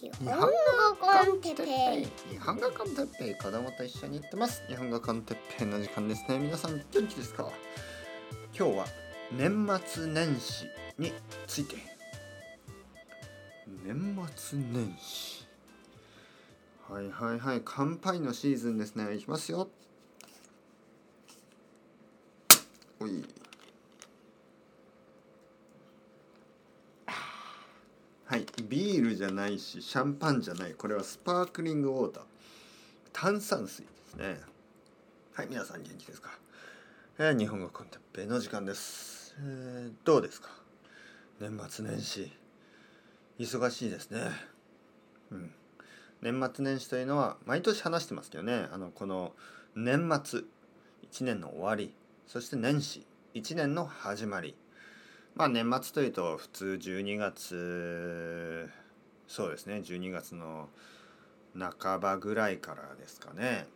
日本語コンテッペイイ日本語コンテッペイ子供と一緒に行ってます。日本語コンテッペイの時間ですね。皆さん元気ですか？今日は年末年始について。年末年始。はいはいはい。乾杯のシーズンですね。いきますよ。おい。はい。ビールじゃないしシャンパンじゃない。これはスパークリングウォーター。炭酸水ですね。はい皆さん元気ですか、えー日本語コンテッペの時間です、えーどうですか？年末年始。忙しいですね。うん。年末年始というのは毎年話してますけどね。あのこの年末1年の終わり。そして年始1年の始まり。まあ年末というと普通12月そうですね12月の半ばぐらいからですかね。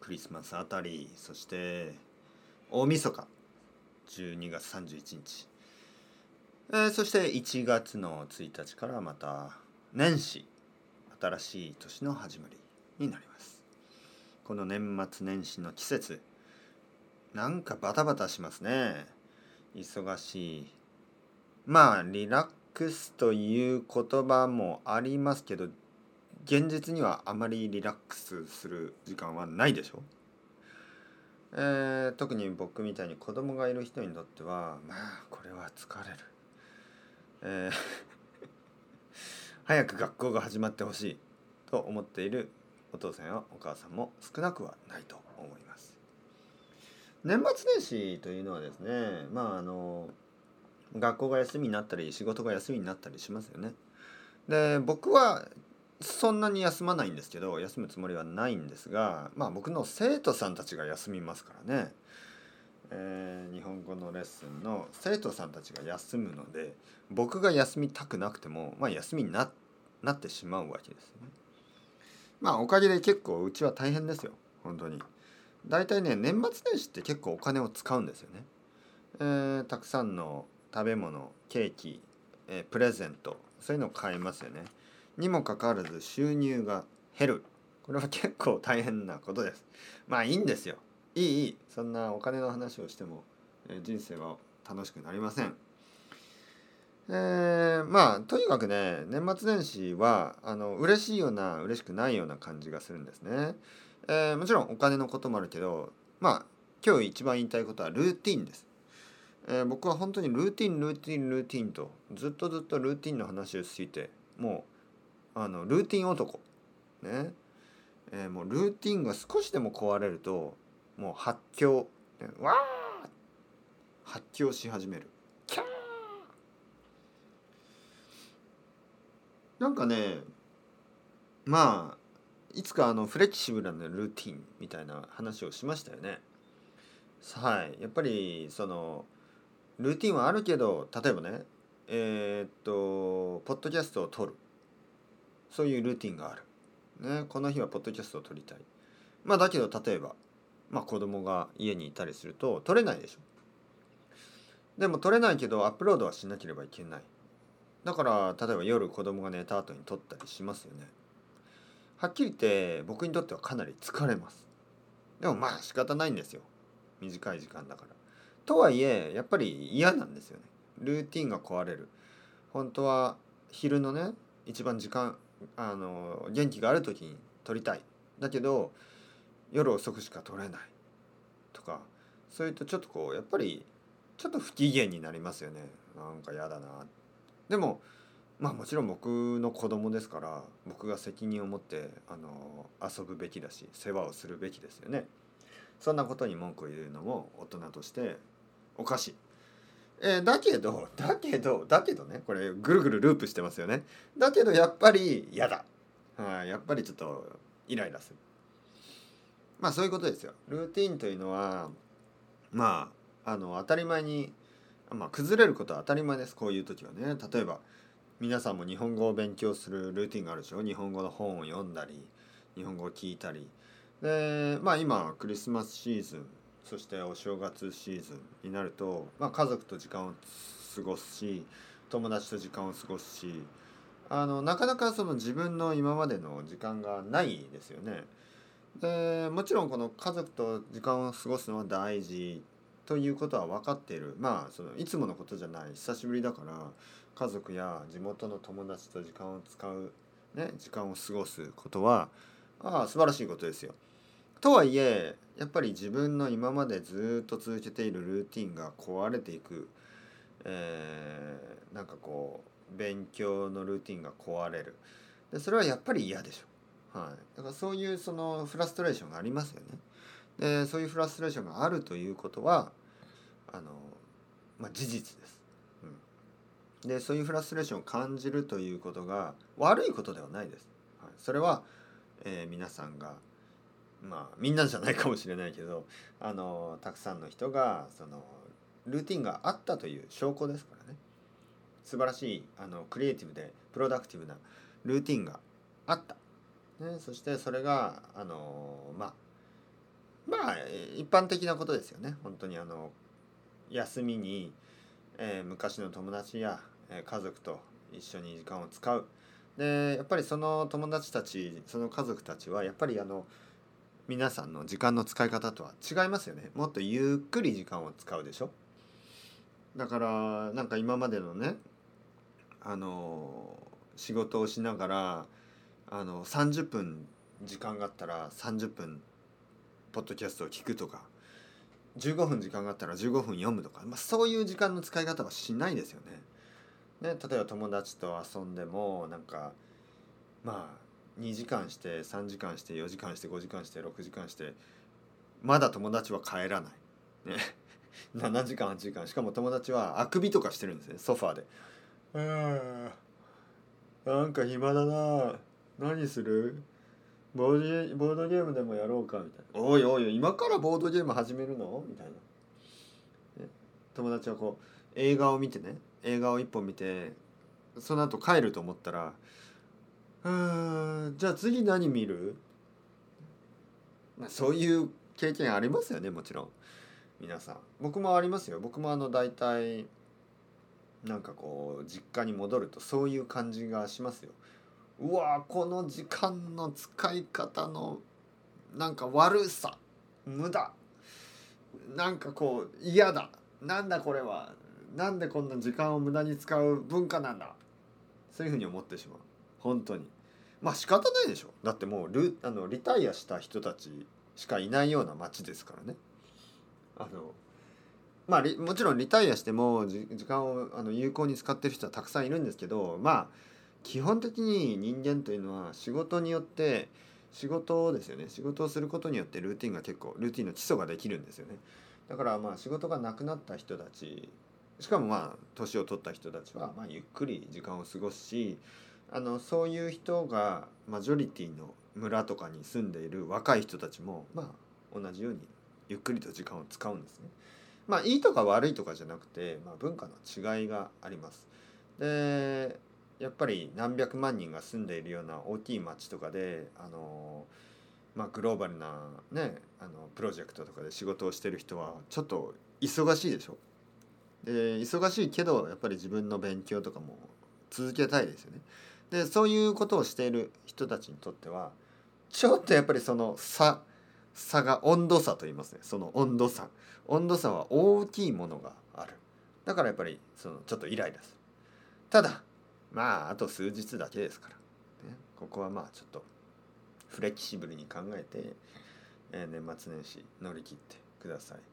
クリスマスあたりそして大晦日12月31日、えーそして1月の1日からまた年始新しい年の始まりになります。この年末年始の季節なんかバタバタしますね。忙しい。まあリラックスという言葉もありますけど現実にはあまりリラックスする時間はないでしょ？えー特に僕みたいに子供がいる人にとってはまあこれは疲れる、えー 早く学校が始まってほしいと思っているお父さんやお母さんも少なくはないと。年末年始というのはですねまああの学校が休みになったり仕事が休みになったりしますよね。で僕はそんなに休まないんですけど休むつもりはないんですがまあ僕の生徒さんたちが休みますからね、えー日本語のレッスンの生徒さんたちが休むので僕が休みたくなくてもまあ休みにななってしまうわけですね。まあおかげで結構うちは大変ですよ。本当に。大体ね年末年始って結構お金を使うんですよね、えーたくさんの食べ物ケーキ、えープレゼントそういうのを買いますよね。にもかかわらず収入が減る。これは結構大変なことです。まあいいんですよ。いいいい。そんなお金の話をしても、えー人生は楽しくなりません。えーまあとにかくね年末年始はあの嬉しいような嬉しくないような感じがするんですね、えーもちろんお金のこともあるけどまあ今日一番言いたいことはルーティンです。えー僕は本当にルーティンルーティンルーティンとずっとずっとルーティンの話をしていてもうあのルーティン男。ね、えーもうルーティンが少しでも壊れるともう発狂、わー発狂し始める。キャー。なんかねまあいつかあのフレキシブルなルーティンみたいな話をしましたよね。はい。やっぱりそのルーティンはあるけど例えばねえーっとポッドキャストを撮る。そういうルーティンがある、ね、この日はポッドキャストを撮りたい。まあだけど例えば、まあ、子供が家にいたりすると撮れないでしょ。でも撮れないけどアップロードはしなければいけない。だから例えば夜子供が寝た後に撮ったりしますよね。はっきり言って僕にとってはかなり疲れます。でもまあ仕方ないんですよ。短い時間だから。とはいえやっぱり嫌なんですよね。ルーティンが壊れる。本当は昼のね一番時間あの元気がある時に撮りたい。だけど夜遅くしか撮れない。とかそういうとちょっとこうやっぱりちょっと不機嫌になりますよね。なんか嫌だな。でもまあもちろん僕の子供ですから僕が責任を持ってあの遊ぶべきだし世話をするべきですよねそんなことに文句を言うのも大人としておかしい。えーだけどだけどだけどねこれぐるぐるループしてますよね。だけどやっぱり嫌だ。はいやっぱりちょっとイライラする。まあそういうことですよ。ルーティンというのはまああの当たり前に、まあ、崩れることは当たり前ですこういう時はね。例えば皆さんも日本語を勉強するルーティンがあるでしょ？日本語の本を読んだり日本語を聞いたり。でまあ今クリスマスシーズンそしてお正月シーズンになると、まあ、家族と時間を過ごすし友達と時間を過ごすしあのなかなかその自分の今までの時間がないですよね。でもちろんこの家族と時間を過ごすのは大事ということは分かっている。まあそのいつものことじゃない。久しぶりだから家族や地元の友達と時間を使う、ね、時間を過ごすことはああ素晴らしいことですよ。とはいえやっぱり自分の今までずっと続けているルーティンが壊れていく、えー、なんかこう勉強のルーティンが壊れる。でそれはやっぱり嫌でしょ、はい、だからそういうそのフラストレーションがありますよね。でそういうフラストレーションがあるということはあの、まあ、事実です、でそういうフラストレーションを感じるということが悪いことではないです、はい、それは、えー、皆さんがまあみんなじゃないかもしれないけどあのたくさんの人がそのルーティンがあったという証拠ですからね。素晴らしいあのクリエイティブでプロダクティブなルーティンがあった、ね、そしてそれがあのまあまあ一般的なことですよね。本当にあの休みに、えー、昔の友達や、家族と一緒に時間を使う。でやっぱりその友達たちその家族たちはやっぱりあの皆さんの時間の使い方とは違いますよね。もっとゆっくり時間を使うでしょ。だからなんか今までのねあの仕事をしながらあの30分時間があったら30分ポッドキャストを聞くとか15分時間があったら15分読むとか、まあ、そういう時間の使い方はしないですよね。ね例えば友達と遊んでもなんかまあ2時間して3時間して4時間して5時間して6時間してまだ友達は帰らない。ね。7時間8時間。しかも友達はあくびとかしてるんですねソファーで。うんなんか暇だな。何する？ボードボードゲームでもやろうかみたいな「おいおい今からボードゲーム始めるの?」みたいな、ね、友達はこう映画を見てね。映画を一本見てその後帰ると思ったら「うんじゃあ次何見る?」まあそういう経験ありますよねもちろん。皆さん。僕もありますよ。僕もあの大体なんかこう実家に戻るとそういう感じがしますよ。うわこの時間の使い方のなんか悪さ。無駄。なんかこう嫌だ。なんだこれは。なんでこんな時間を無駄に使う文化なんだ。そういうふうに思ってしまう。本当に。まあ仕方ないでしょ。だってもうルあのリタイアした人たちしかいないような街ですからね。あのまあもちろんリタイアしても時間をあの有効に使ってる人はたくさんいるんですけどまあ基本的に人間というのは仕事によって仕事ですよね。仕事をすることによってルーティンが結構ルーティンの基礎ができるんですよね。だからまあ仕事がなくなった人たちしかもまあ年を取った人たちはまあゆっくり時間を過ごすしあのそういう人がマジョリティの村とかに住んでいる若い人たちもまあ同じようにゆっくりと時間を使うんですね。まあいいとか悪いとかじゃなくて、まあ、文化の違いがあります。でやっぱり何百万人が住んでいるような大きい町とかであのまあグローバルなねあのプロジェクトとかで仕事をしてる人はちょっと忙しいでしょ。で忙しいけどやっぱり自分の勉強とかも続けたいですよね。でそういうことをしている人たちにとってはちょっとやっぱりその差差が温度差と言いますね。その温度差。温度差は大きいものがある。だからやっぱりそのちょっとイライラする。ただまああと数日だけですから、ね、ここはまあちょっとフレキシブルに考えて、えー、年末年始乗り切ってください。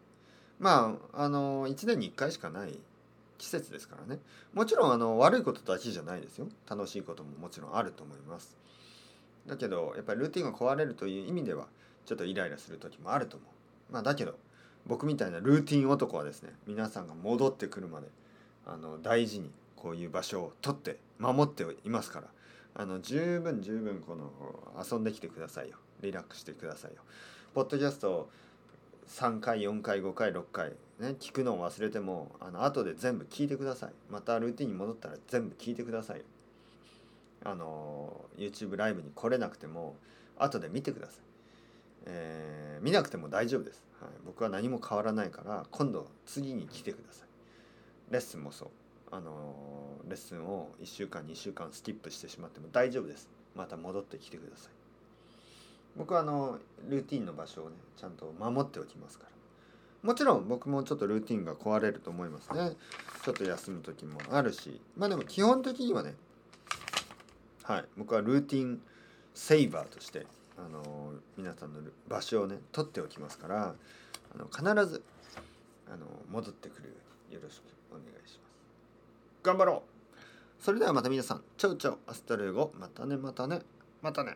まああの1年に1回しかない季節ですからね。もちろんあの悪いことだけじゃないですよ。楽しいことももちろんあると思います。だけどやっぱりルーティンが壊れるという意味ではちょっとイライラする時もあると思う。まあだけど僕みたいなルーティン男はですね皆さんが戻ってくるまであの大事にこういう場所を取って守っていますからあの十分十分この遊んできてくださいよ。リラックスしてくださいよ。ポッドキャスト3回4回5回6回ね聞くのを忘れてもあの後で全部聞いてください。またルーティンに戻ったら全部聞いてくださいあの YouTube ライブに来れなくても後で見てください、えー、見なくても大丈夫です、はい、僕は何も変わらないから今度次に来てください。レッスンもそう。あのレッスンを1週間2週間スキップしてしまっても大丈夫です。また戻ってきてください。僕はあのルーティンの場所をねちゃんと守っておきますから。もちろん僕もちょっとルーティンが壊れると思いますね。ちょっと休む時もあるし。まあでも基本的にはねはい僕はルーティンセイバーとしてあの皆さんの場所をね取っておきますからあの必ずあの戻ってくるようによろしくお願いします。頑張ろう。それではまた皆さん。 chao chao hasta luego。またねまたね。またね。